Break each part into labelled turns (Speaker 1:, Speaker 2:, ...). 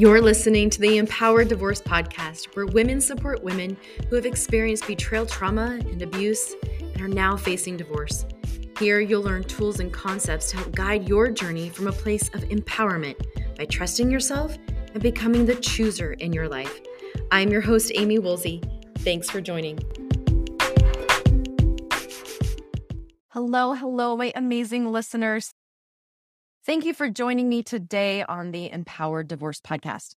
Speaker 1: You're listening to the Empowered Divorce Podcast, where women support women who have experienced betrayal trauma and abuse and are now facing divorce. Here, you'll learn tools and concepts to help guide your journey from a place of empowerment by trusting yourself and becoming the chooser in your life. I'm your host, Amie Woolsey. Thanks for joining.
Speaker 2: Hello, hello, my amazing listeners. Thank you for joining me today on the Empowered Divorce Podcast.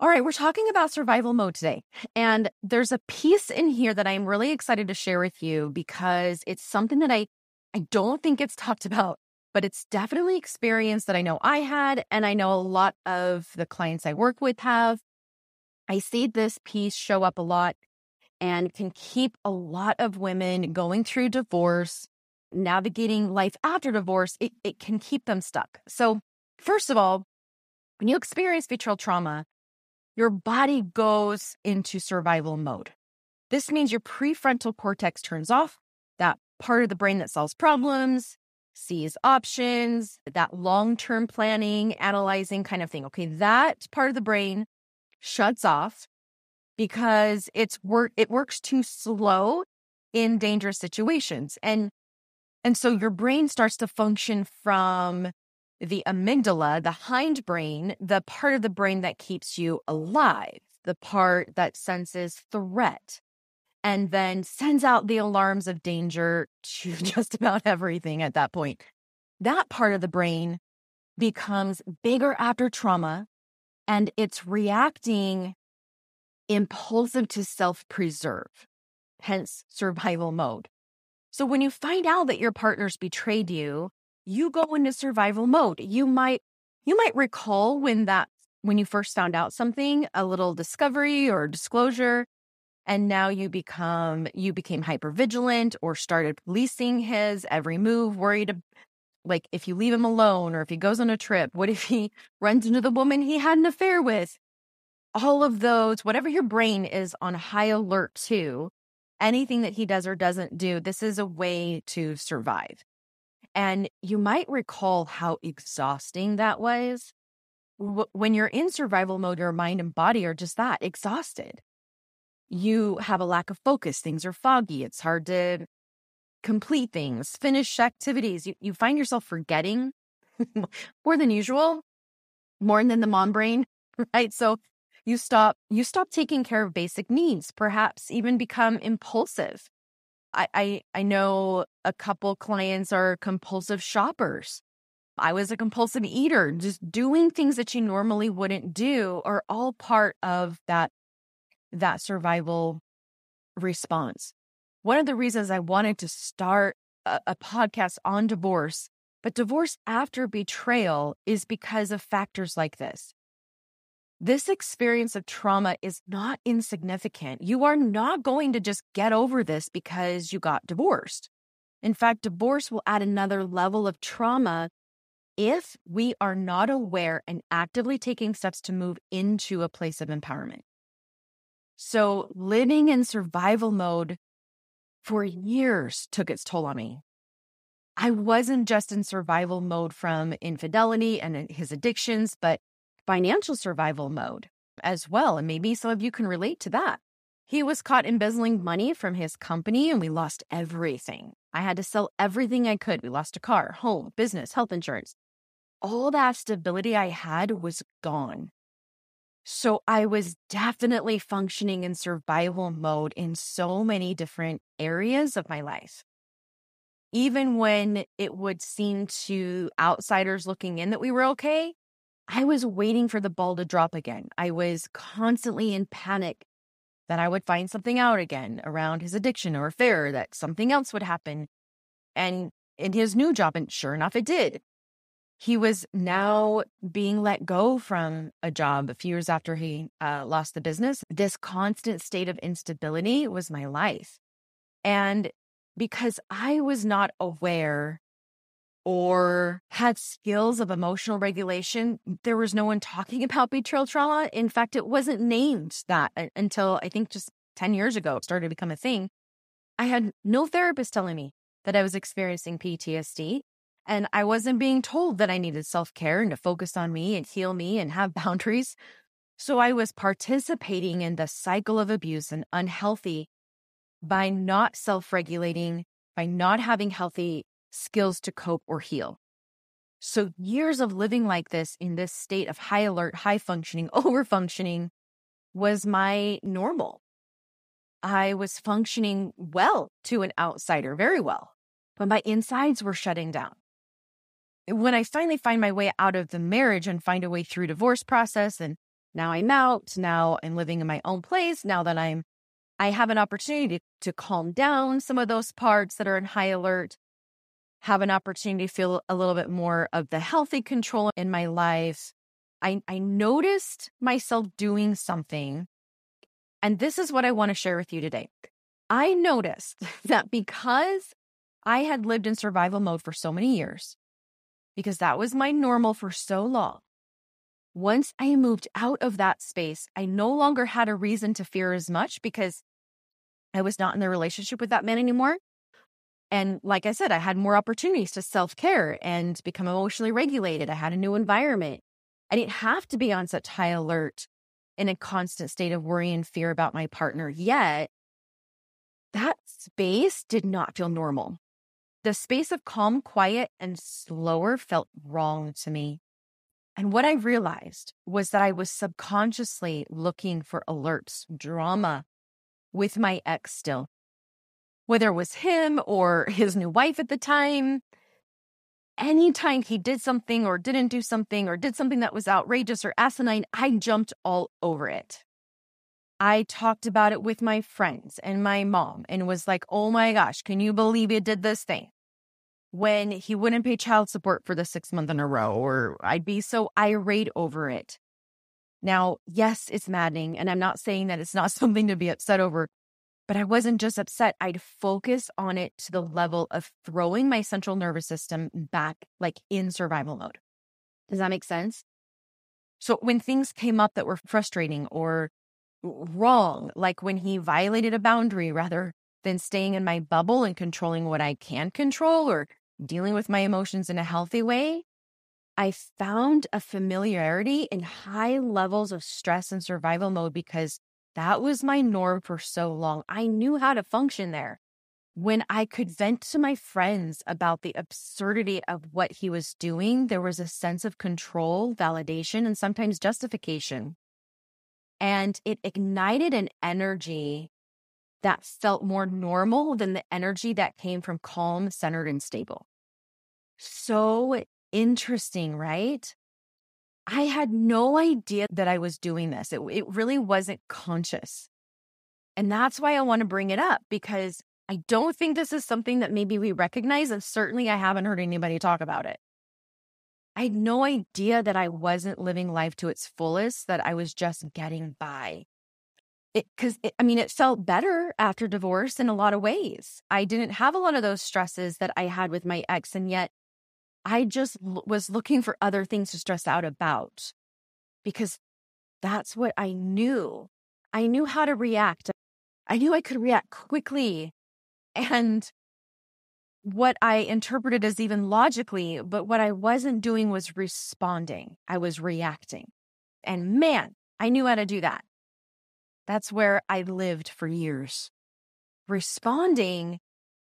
Speaker 2: All right, we're talking about survival mode today. And there's a piece in here that I'm really excited to share with you because it's something that I, I don't think it's talked about, but it's definitely experience that I know I had. And I know a lot of the clients I work with have. I see this piece show up a lot and can keep a lot of women going through divorce navigating life after divorce, it, it can keep them stuck. So, first of all, when you experience betrayal trauma, your body goes into survival mode. This means your prefrontal cortex turns off, that part of the brain that solves problems, sees options, that long term planning, analyzing kind of thing. Okay, that part of the brain shuts off because it's work it works too slow in dangerous situations. And and so your brain starts to function from the amygdala, the hindbrain, the part of the brain that keeps you alive, the part that senses threat, and then sends out the alarms of danger to just about everything at that point. That part of the brain becomes bigger after trauma and it's reacting impulsive to self preserve, hence survival mode. So when you find out that your partner's betrayed you, you go into survival mode. You might you might recall when that when you first found out something, a little discovery or disclosure, and now you become you became hyper vigilant or started policing his every move, worried like if you leave him alone or if he goes on a trip, what if he runs into the woman he had an affair with? All of those, whatever your brain is on high alert to, anything that he does or doesn't do, this is a way to survive. And you might recall how exhausting that was. When you're in survival mode, your mind and body are just that exhausted. You have a lack of focus. Things are foggy. It's hard to complete things, finish activities. You, you find yourself forgetting more than usual, more than the mom brain, right? So you stop you stop taking care of basic needs perhaps even become impulsive. I, I i know a couple clients are compulsive shoppers. I was a compulsive eater. Just doing things that you normally wouldn't do are all part of that that survival response. One of the reasons i wanted to start a, a podcast on divorce but divorce after betrayal is because of factors like this this experience of trauma is not insignificant. You are not going to just get over this because you got divorced. In fact, divorce will add another level of trauma if we are not aware and actively taking steps to move into a place of empowerment. So, living in survival mode for years took its toll on me. I wasn't just in survival mode from infidelity and uh, his addictions, but financial survival mode as well. And maybe some of you can relate to that. He was caught embezzling money from his company and we lost everything. I had to sell everything I could. We lost a car, home, business, health insurance. All that stability I had was gone. So I was definitely functioning in survival mode in so many different areas of my life. Even when it would seem to outsiders looking in that we were okay, I was waiting for the ball to drop again. I was constantly in panic that I would find something out again around his addiction or affair, that something else would happen. And in his new job, and sure enough, it did. He was now being let go from a job a few years after he uh, lost the business. This constant state of instability was my life. And because I was not aware or had skills of emotional regulation, there was no one talking about betrayal trauma. In fact, it wasn't named that until I think just 10 years ago, it started to become a thing. I had no therapist telling me that I was experiencing PTSD. And I wasn't being told that I needed self care and to focus on me and heal me and have boundaries. So I was participating in the cycle of abuse and unhealthy by not self regulating, by not having healthy skills to cope or heal. So years of living like this in this state of high alert, high functioning, over functioning was my normal. I was functioning well to an outsider, very well, but my insides were shutting down. When I finally find my way out of the marriage and find a way through divorce process and now I'm out, now I'm living in my own place, now that I'm I have an opportunity to, to calm down some of those parts that are in high alert, have an opportunity to feel a little bit more of the healthy control in my life. I, I noticed myself doing something. And this is what I want to share with you today. I noticed that because I had lived in survival mode for so many years, because that was my normal for so long, once I moved out of that space, I no longer had a reason to fear as much because I was not in the relationship with that man anymore. And like I said, I had more opportunities to self care and become emotionally regulated. I had a new environment. I didn't have to be on such high alert in a constant state of worry and fear about my partner yet. That space did not feel normal. The space of calm, quiet, and slower felt wrong to me. And what I realized was that I was subconsciously looking for alerts, drama with my ex still. Whether it was him or his new wife at the time, anytime he did something or didn't do something or did something that was outrageous or asinine, I jumped all over it. I talked about it with my friends and my mom and was like, oh my gosh, can you believe he did this thing? when he wouldn't pay child support for the six month in a row, or I'd be so irate over it. Now, yes, it's maddening. And I'm not saying that it's not something to be upset over, but I wasn't just upset. I'd focus on it to the level of throwing my central nervous system back, like in survival mode. Does that make sense? So when things came up that were frustrating or wrong, like when he violated a boundary rather than staying in my bubble and controlling what I can control or dealing with my emotions in a healthy way, I found a familiarity in high levels of stress and survival mode because that was my norm for so long. I knew how to function there. When I could vent to my friends about the absurdity of what he was doing, there was a sense of control, validation, and sometimes justification. And it ignited an energy that felt more normal than the energy that came from calm, centered, and stable. So interesting, right? I had no idea that I was doing this. It, it really wasn't conscious. And that's why I want to bring it up because I don't think this is something that maybe we recognize. And certainly I haven't heard anybody talk about it. I had no idea that I wasn't living life to its fullest, that I was just getting by because I mean, it felt better after divorce in a lot of ways. I didn't have a lot of those stresses that I had with my ex, and yet I just l- was looking for other things to stress out about because that's what I knew. I knew how to react. I knew I could react quickly and what I interpreted as even logically, but what I wasn't doing was responding. I was reacting. And man, I knew how to do that. That's where I lived for years. Responding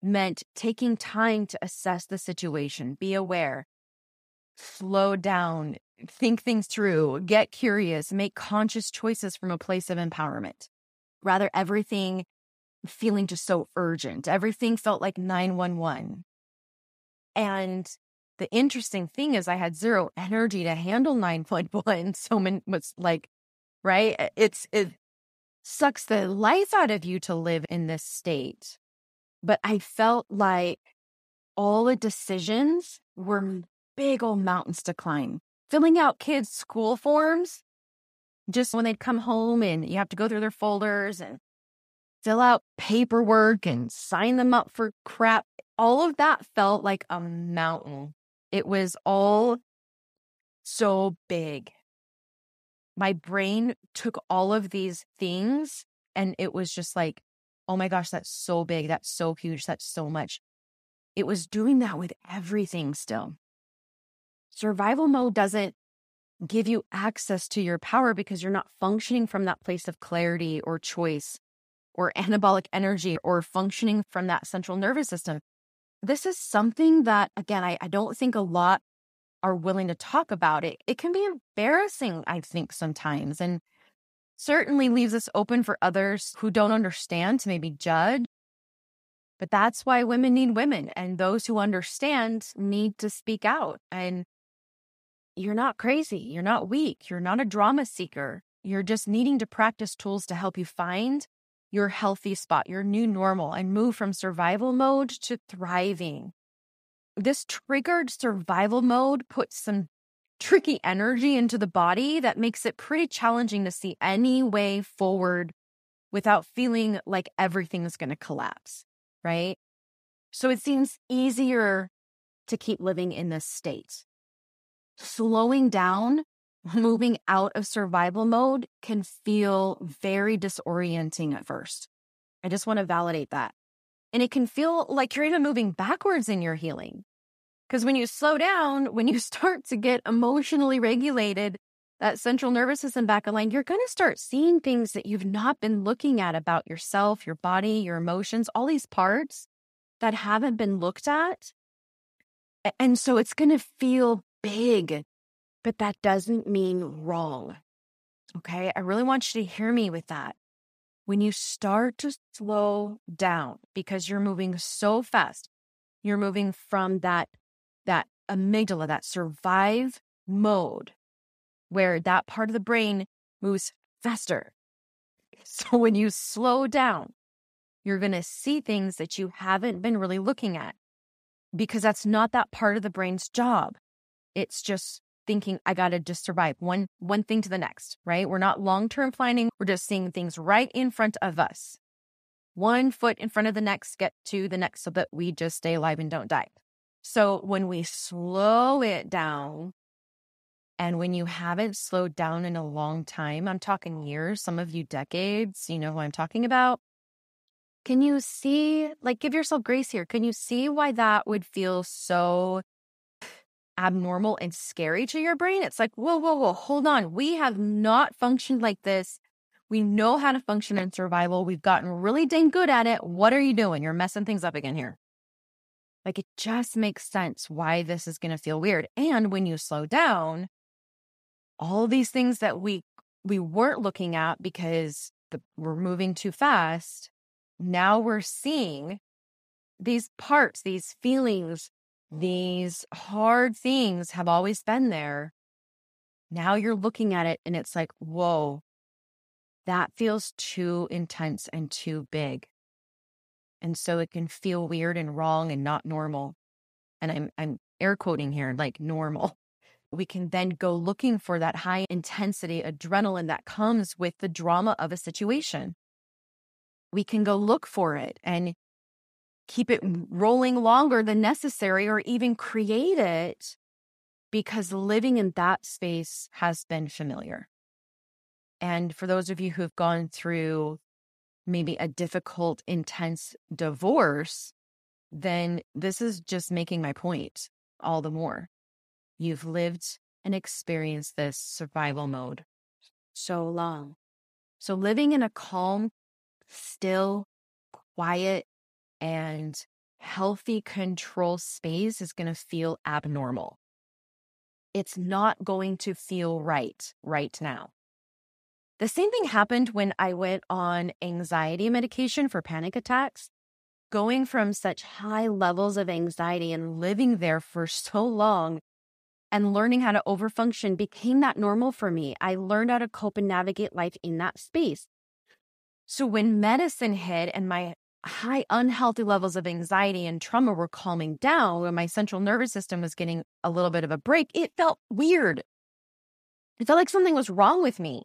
Speaker 2: meant taking time to assess the situation, be aware, slow down, think things through, get curious, make conscious choices from a place of empowerment. Rather, everything feeling just so urgent. Everything felt like 911. And the interesting thing is I had zero energy to handle 911. So many was like, right? It's it sucks the life out of you to live in this state. But I felt like all the decisions were big old mountains to climb. Filling out kids' school forms, just when they'd come home and you have to go through their folders and fill out paperwork and sign them up for crap. All of that felt like a mountain. It was all so big my brain took all of these things and it was just like, oh my gosh, that's so big. That's so huge. That's so much. it was doing that with everything still. Survival mode doesn't give you access to your power because you're not functioning from that place of clarity or choice or anabolic energy or functioning from that central nervous system. This is something that, again, I, I don't think a lot are willing to talk about it. It can be embarrassing, I think, sometimes, and certainly leaves us open for others who don't understand to maybe judge. But that's why women need women, and those who understand need to speak out. And you're not crazy. You're not weak. You're not a drama seeker. You're just needing to practice tools to help you find your healthy spot, your new normal, and move from survival mode to thriving. This triggered survival mode puts some tricky energy into the body that makes it pretty challenging to see any way forward without feeling like everything is going to collapse, right? So it seems easier to keep living in this state slowing down, moving out of survival mode can feel very disorienting at first. I just want to validate that. And it can feel like you're even moving backwards in your healing. Because when you slow down, when you start to get emotionally regulated, that central nervous system back aligned, you're going to start seeing things that you've not been looking at about yourself, your body, your emotions, all these parts that haven't been looked at. And so it's going to feel big, but that doesn't mean wrong. Okay. I really want you to hear me with that. When you start to slow down because you're moving so fast, you're moving from that, that amygdala, that survive mode where that part of the brain moves faster. So when you slow down, you're going to see things that you haven't been really looking at because that's not that part of the brain's job. It's just thinking I got to just survive one one thing to the next, right? We're not long-term planning. We're just seeing things right in front of us. One foot in front of the next, get to the next so that we just stay alive and don't die. So when we slow it down, and when you haven't slowed down in a long time, I'm talking years, some of you decades, you know who I'm talking about. Can you see, like, give yourself grace here? Can you see why that would feel so abnormal and scary to your brain, it's like, whoa, whoa, whoa, hold on. We have not functioned like this. We know how to function in survival. We've gotten really dang good at it. What are you doing? You're messing things up again here. Like it just makes sense why this is going to feel weird. And when you slow down, all these things that we we weren't looking at because the, we're moving too fast, now we're seeing these parts, these feelings, these hard things have always been there. Now you're looking at it and it's like, whoa, that feels too intense and too big. And so it can feel weird and wrong and not normal. And I'm I'm air quoting here, like normal. We can then go looking for that high intensity adrenaline that comes with the drama of a situation. We can go look for it and keep it rolling longer than necessary or even create it because living in that space has been familiar. And for those of you who have gone through maybe a difficult, intense divorce, then this is just making my point all the more. You've lived and experienced this survival mode so long. So living in a calm, still, quiet, and healthy control space is going to feel abnormal. It's not going to feel right right now. The same thing happened when I went on anxiety medication for panic attacks. Going from such high levels of anxiety and living there for so long and learning how to overfunction became that normal for me. I learned how to cope and navigate life in that space. So when medicine hit and my high unhealthy levels of anxiety and trauma were calming down, when my central nervous system was getting a little bit of a break, it felt weird. It felt like something was wrong with me.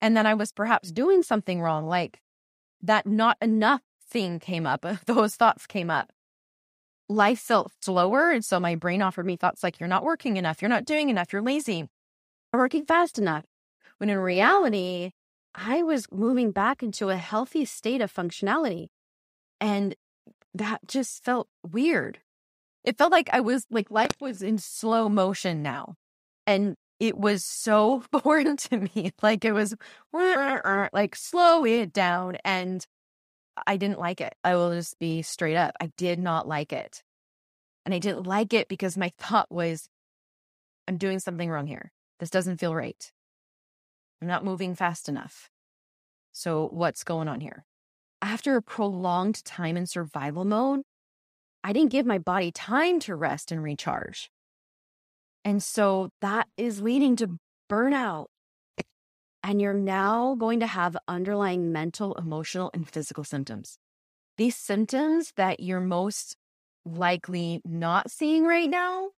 Speaker 2: And then I was perhaps doing something wrong, like that not enough thing came up. Those thoughts came up. Life felt slower. And so my brain offered me thoughts like, you're not working enough, you're not doing enough, you're lazy, you're working fast enough. When in reality, I was moving back into a healthy state of functionality. And that just felt weird. It felt like I was like life was in slow motion now. And it was so foreign to me. Like it was like slow it down. And I didn't like it. I will just be straight up. I did not like it. And I didn't like it because my thought was, I'm doing something wrong here. This doesn't feel right. I'm not moving fast enough. So, what's going on here? After a prolonged time in survival mode, I didn't give my body time to rest and recharge. And so that is leading to burnout. And you're now going to have underlying mental, emotional, and physical symptoms. These symptoms that you're most likely not seeing right now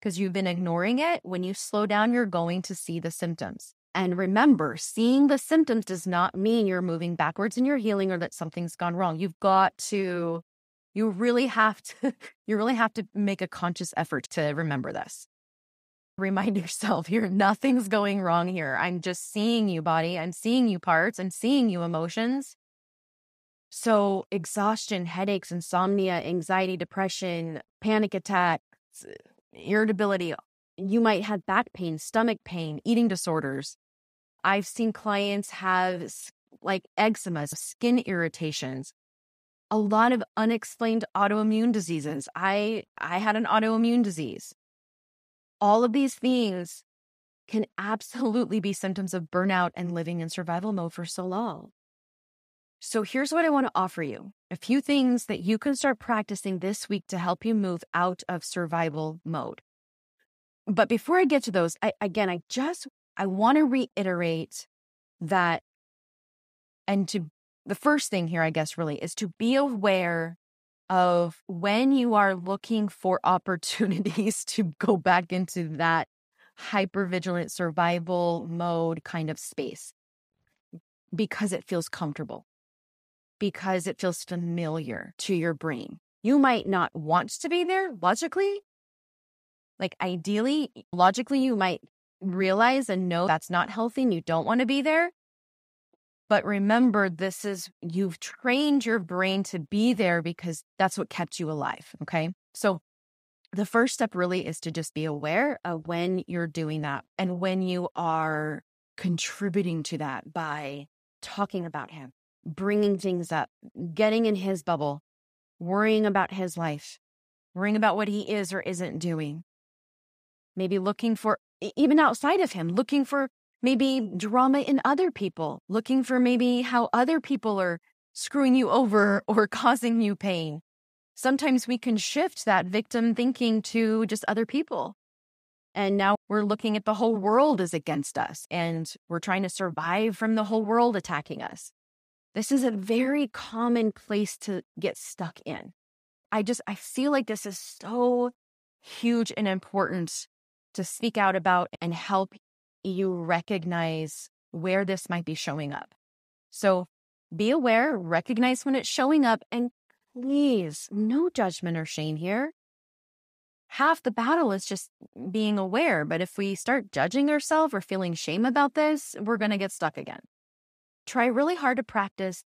Speaker 2: because you've been ignoring it, when you slow down, you're going to see the symptoms. And remember, seeing the symptoms does not mean you're moving backwards in your healing or that something's gone wrong. You've got to, you really have to, you really have to make a conscious effort to remember this. Remind yourself here, nothing's going wrong here. I'm just seeing you, body. I'm seeing you, parts. I'm seeing you, emotions. So, exhaustion, headaches, insomnia, anxiety, depression, panic attacks, irritability, you might have back pain, stomach pain, eating disorders. I've seen clients have like eczema, skin irritations, a lot of unexplained autoimmune diseases. I I had an autoimmune disease. All of these things can absolutely be symptoms of burnout and living in survival mode for so long. So here's what I want to offer you. A few things that you can start practicing this week to help you move out of survival mode. But before I get to those, I, again, I just I want to reiterate that and to the first thing here, I guess, really is to be aware of when you are looking for opportunities to go back into that hypervigilant survival mode kind of space because it feels comfortable, because it feels familiar to your brain. You might not want to be there logically, like, ideally, logically, you might realize and know that's not healthy and you don't want to be there. But remember, this is, you've trained your brain to be there because that's what kept you alive. Okay. So, the first step really is to just be aware of when you're doing that and when you are contributing to that by talking about him, bringing things up, getting in his bubble, worrying about his life, worrying about what he is or isn't doing, maybe looking for, even outside of him, looking for maybe drama in other people, looking for maybe how other people are screwing you over or causing you pain. Sometimes we can shift that victim thinking to just other people. And now we're looking at the whole world is against us and we're trying to survive from the whole world attacking us. This is a very common place to get stuck in. I just, I feel like this is so huge and important to speak out about and help you recognize where this might be showing up. So be aware, recognize when it's showing up, and please, no judgment or shame here. Half the battle is just being aware. But if we start judging ourselves or feeling shame about this, we're going to get stuck again. Try really hard to practice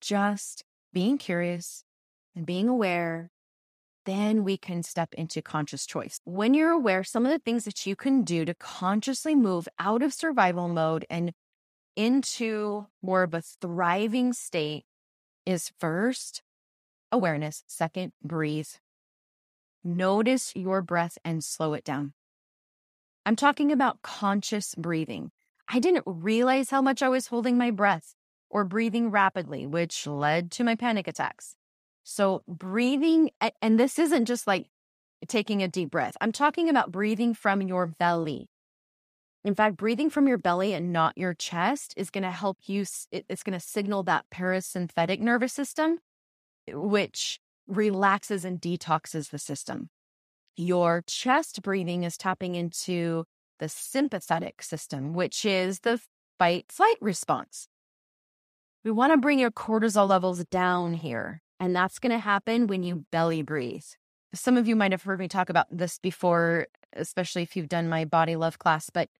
Speaker 2: just being curious and being aware then we can step into conscious choice. When you're aware, some of the things that you can do to consciously move out of survival mode and into more of a thriving state is first awareness, second, breathe. Notice your breath and slow it down. I'm talking about conscious breathing. I didn't realize how much I was holding my breath or breathing rapidly, which led to my panic attacks. So, breathing, and this isn't just like taking a deep breath, I'm talking about breathing from your belly. In fact, breathing from your belly and not your chest is going to help you, it's going to signal that parasympathetic nervous system, eh, which relaxes and detoxes the system. Your chest breathing is tapping into the sympathetic system, which is the fight flight response. We want to bring your cortisol levels down here. And that's going to happen when you belly breathe. Some of you might have heard me talk about this before, especially if you've done my body love class. But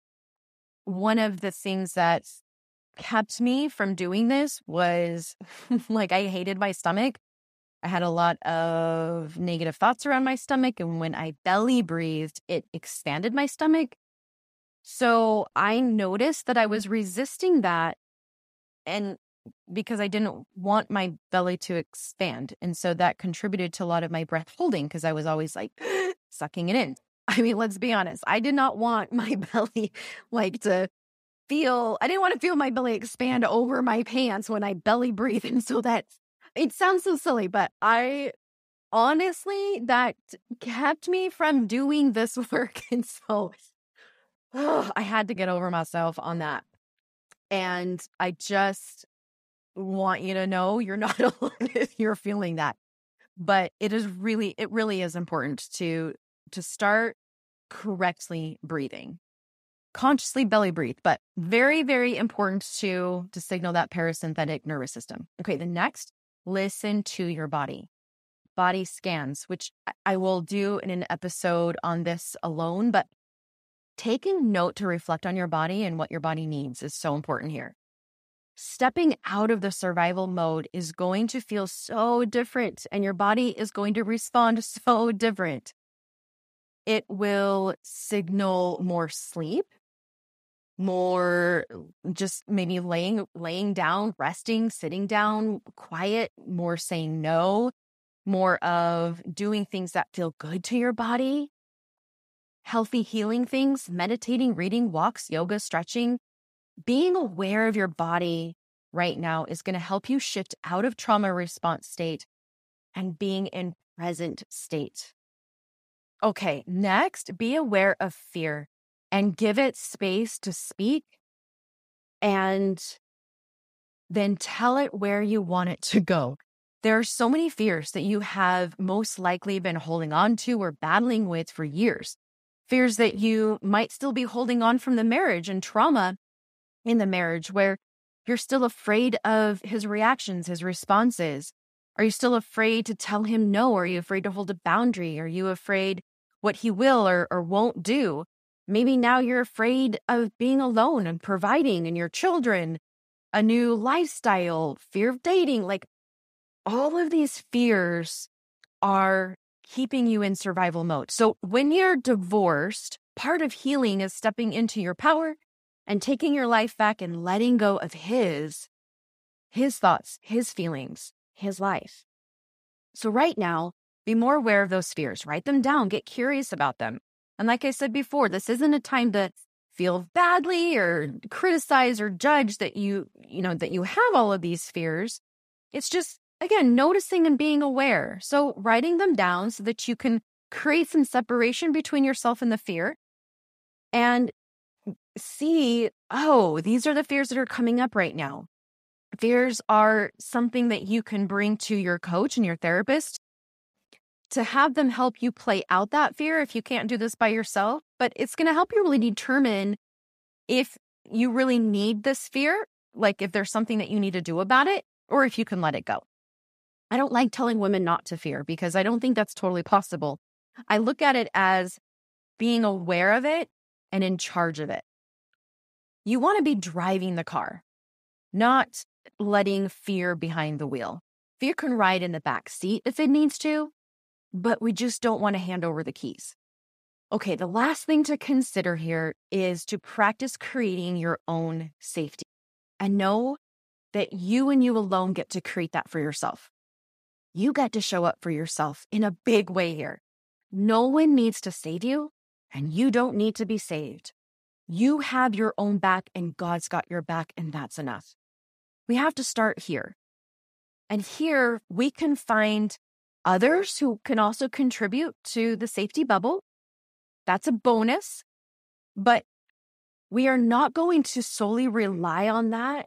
Speaker 2: one of the things that kept me from doing this was like I hated my stomach. I had a lot of negative thoughts around my stomach. And when I belly breathed, it expanded my stomach. So I noticed that I was resisting that. And because I didn't want my belly to expand. And so that contributed to a lot of my breath holding because I was always like sucking it in. I mean, let's be honest. I did not want my belly like to feel, I didn't want to feel my belly expand over my pants when I belly breathe. And so that it sounds so silly, but I honestly, that kept me from doing this work. And so oh, I had to get over myself on that. And I just want you to know you're not alone if you're feeling that. But it is really, it really is important to to start correctly breathing. Consciously belly breathe, but very, very important to to signal that parasympathetic nervous system. Okay, the next, listen to your body. Body scans, which I will do in an episode on this alone, but taking note to reflect on your body and what your body needs is so important here. Stepping out of the survival mode is going to feel so different, and your body is going to respond so different. It will signal more sleep, more just maybe laying laying down, resting, sitting down, quiet, more saying no, more of doing things that feel good to your body, healthy healing things, meditating, reading, walks, yoga, stretching. Being aware of your body right now is going to help you shift out of trauma response state and being in present state. Okay, next, be aware of fear and give it space to speak and then tell it where you want it to go. There are so many fears that you have most likely been holding on to or battling with for years. Fears that you might still be holding on from the marriage and trauma in the marriage where you're still afraid of his reactions, his responses. Are you still afraid to tell him no? Are you afraid to hold a boundary? Are you afraid what he will or, or won't do. Maybe now you're afraid of being alone and providing and your children, a new lifestyle, fear of dating. Like all of these fears are keeping you in survival mode. So when you're divorced, part of healing is stepping into your power and taking your life back and letting go of his, his thoughts, his feelings, his life. So right now, be more aware of those fears, write them down, get curious about them. And like I said before, this isn't a time to feel badly or criticize or judge that you, you know, that you have all of these fears. It's just, again, noticing and being aware. So writing them down so that you can create some separation between yourself and the fear and see, oh, these are the fears that are coming up right now. Fears are something that you can bring to your coach and your therapist to have them help you play out that fear if you can't do this by yourself. But it's going to help you really determine if you really need this fear, like if there's something that you need to do about it, or if you can let it go. I don't like telling women not to fear because I don't think that's totally possible. I look at it as being aware of it and in charge of it. You want to be driving the car, not letting fear behind the wheel. Fear can ride in the back seat if it needs to, but we just don't want to hand over the keys. Okay, the last thing to consider here is to practice creating your own safety and know that you and you alone get to create that for yourself. You get to show up for yourself in a big way here. No one needs to save you, and you don't need to be saved. You have your own back, and God's got your back, and that's enough. We have to start here. And here we can find others who can also contribute to the safety bubble. That's a bonus. But we are not going to solely rely on that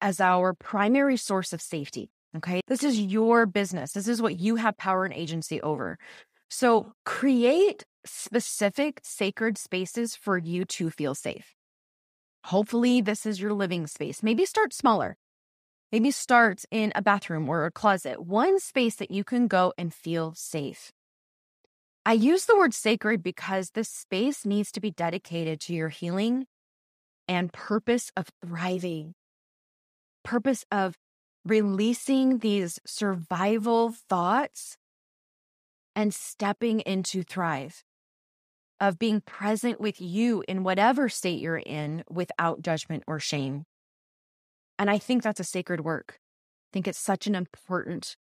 Speaker 2: as our primary source of safety. Okay. This is your business. This is what you have power and agency over. So create specific sacred spaces for you to feel safe. Hopefully, this is your living space. Maybe start smaller. Maybe start in a bathroom or a closet, one space that you can go and feel safe. I use the word sacred because this space needs to be dedicated to your healing and purpose of thriving, purpose of releasing these survival thoughts and stepping into thrive, of being present with you in whatever state you're in without judgment or shame. And I think that's a sacred work. I think it's such an important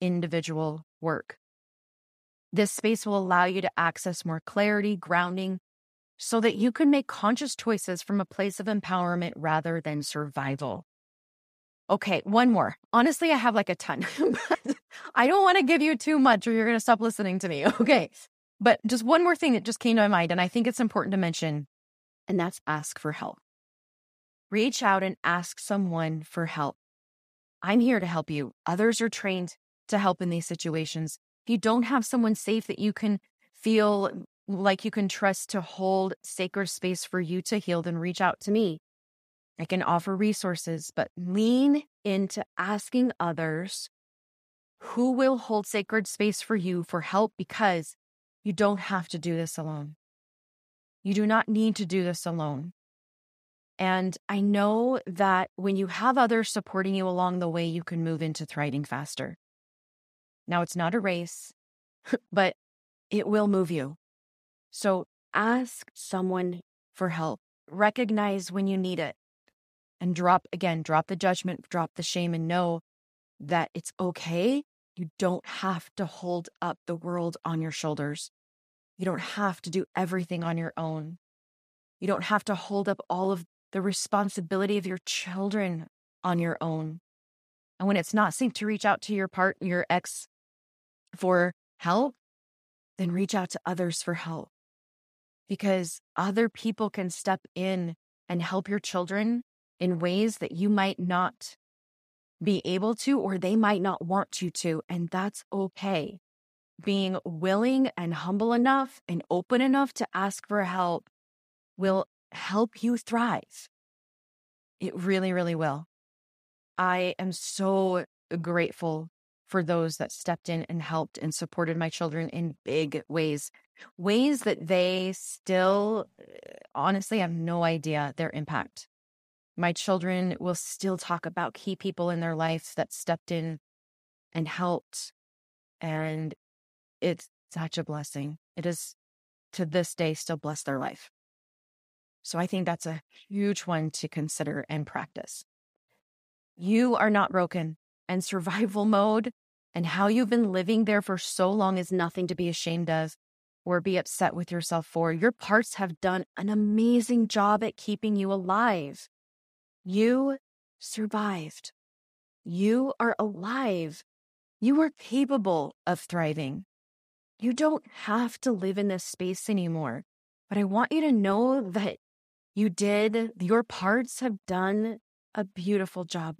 Speaker 2: individual work. This space will allow you to access more clarity, grounding, so that you can make conscious choices from a place of empowerment rather than survival. Okay, one more. Honestly, I have like a ton. But I don't want to give you too much or you're going to stop listening to me. Okay. But just one more thing that just came to my mind, and I think it's important to mention, and that's ask for help. Reach out and ask someone for help. I'm here to help you. Others are trained to help in these situations. If you don't have someone safe that you can feel like you can trust to hold sacred space for you to heal, then reach out to me. I can offer resources, but lean into asking others who will hold sacred space for you for help because you don't have to do this alone. You do not need to do this alone. And I know that when you have others supporting you along the way, you can move into thriving faster. Now, it's not a race, but it will move you. So ask someone for help. Recognize when you need it and drop again, drop the judgment, drop the shame, and know that it's okay. You don't have to hold up the world on your shoulders. You don't have to do everything on your own. You don't have to hold up all of the responsibility of your children on your own. And when it's not safe to reach out to your part, your ex for help, then reach out to others for help because other people can step in and help your children in ways that you might not be able to, or they might not want you to. And that's okay. Being willing and humble enough and open enough to ask for help will help you thrive. It really, really will. I am so grateful for those that stepped in and helped and supported my children in big ways, ways that they still eh, honestly have no idea their impact my children will still talk about key people in their life that stepped in and helped. And it's such a blessing. It is to this day still bless their life. So I think that's a huge one to consider and practice. You are not broken, and survival mode and how you've been living there for so long is nothing to be ashamed of or be upset with yourself for. Your parts have done an amazing job at keeping you alive. You survived. You are alive. You are capable of thriving. You don't have to live in this space anymore. But I want you to know that you did, your parts have done a beautiful job.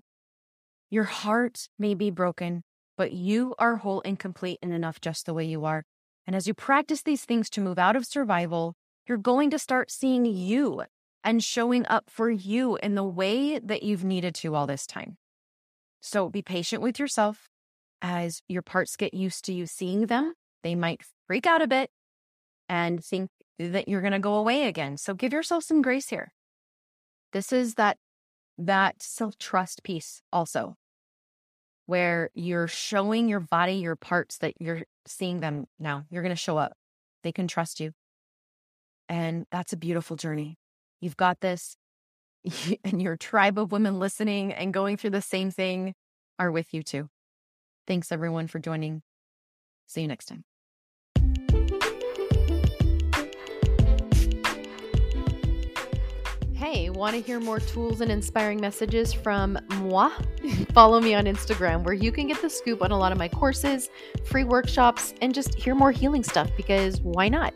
Speaker 2: Your heart may be broken, but you are whole and complete and enough just the way you are. And as you practice these things to move out of survival, you're going to start seeing you and showing up for you in the way that you've needed to all this time. So be patient with yourself as your parts get used to you seeing them. They might freak out a bit and think that you're going to go away again. So give yourself some grace here. This is that that self-trust piece also where you're showing your body your parts that you're seeing them now. You're going to show up. They can trust you. And that's a beautiful journey. You've got this. And your tribe of women listening and going through the same thing are with you too. Thanks everyone for joining. See you next time.
Speaker 1: Hey, want to hear more tools and inspiring messages from moi? Follow me on Instagram where you can get the scoop on a lot of my courses, free workshops, and just hear more healing stuff because why not?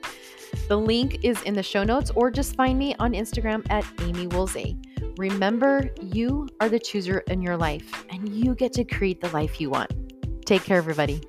Speaker 1: The link is in the show notes, or just find me on Instagram at Amie Woolsey. Remember, you are the chooser in your life, and you get to create the life you want. Take care, everybody.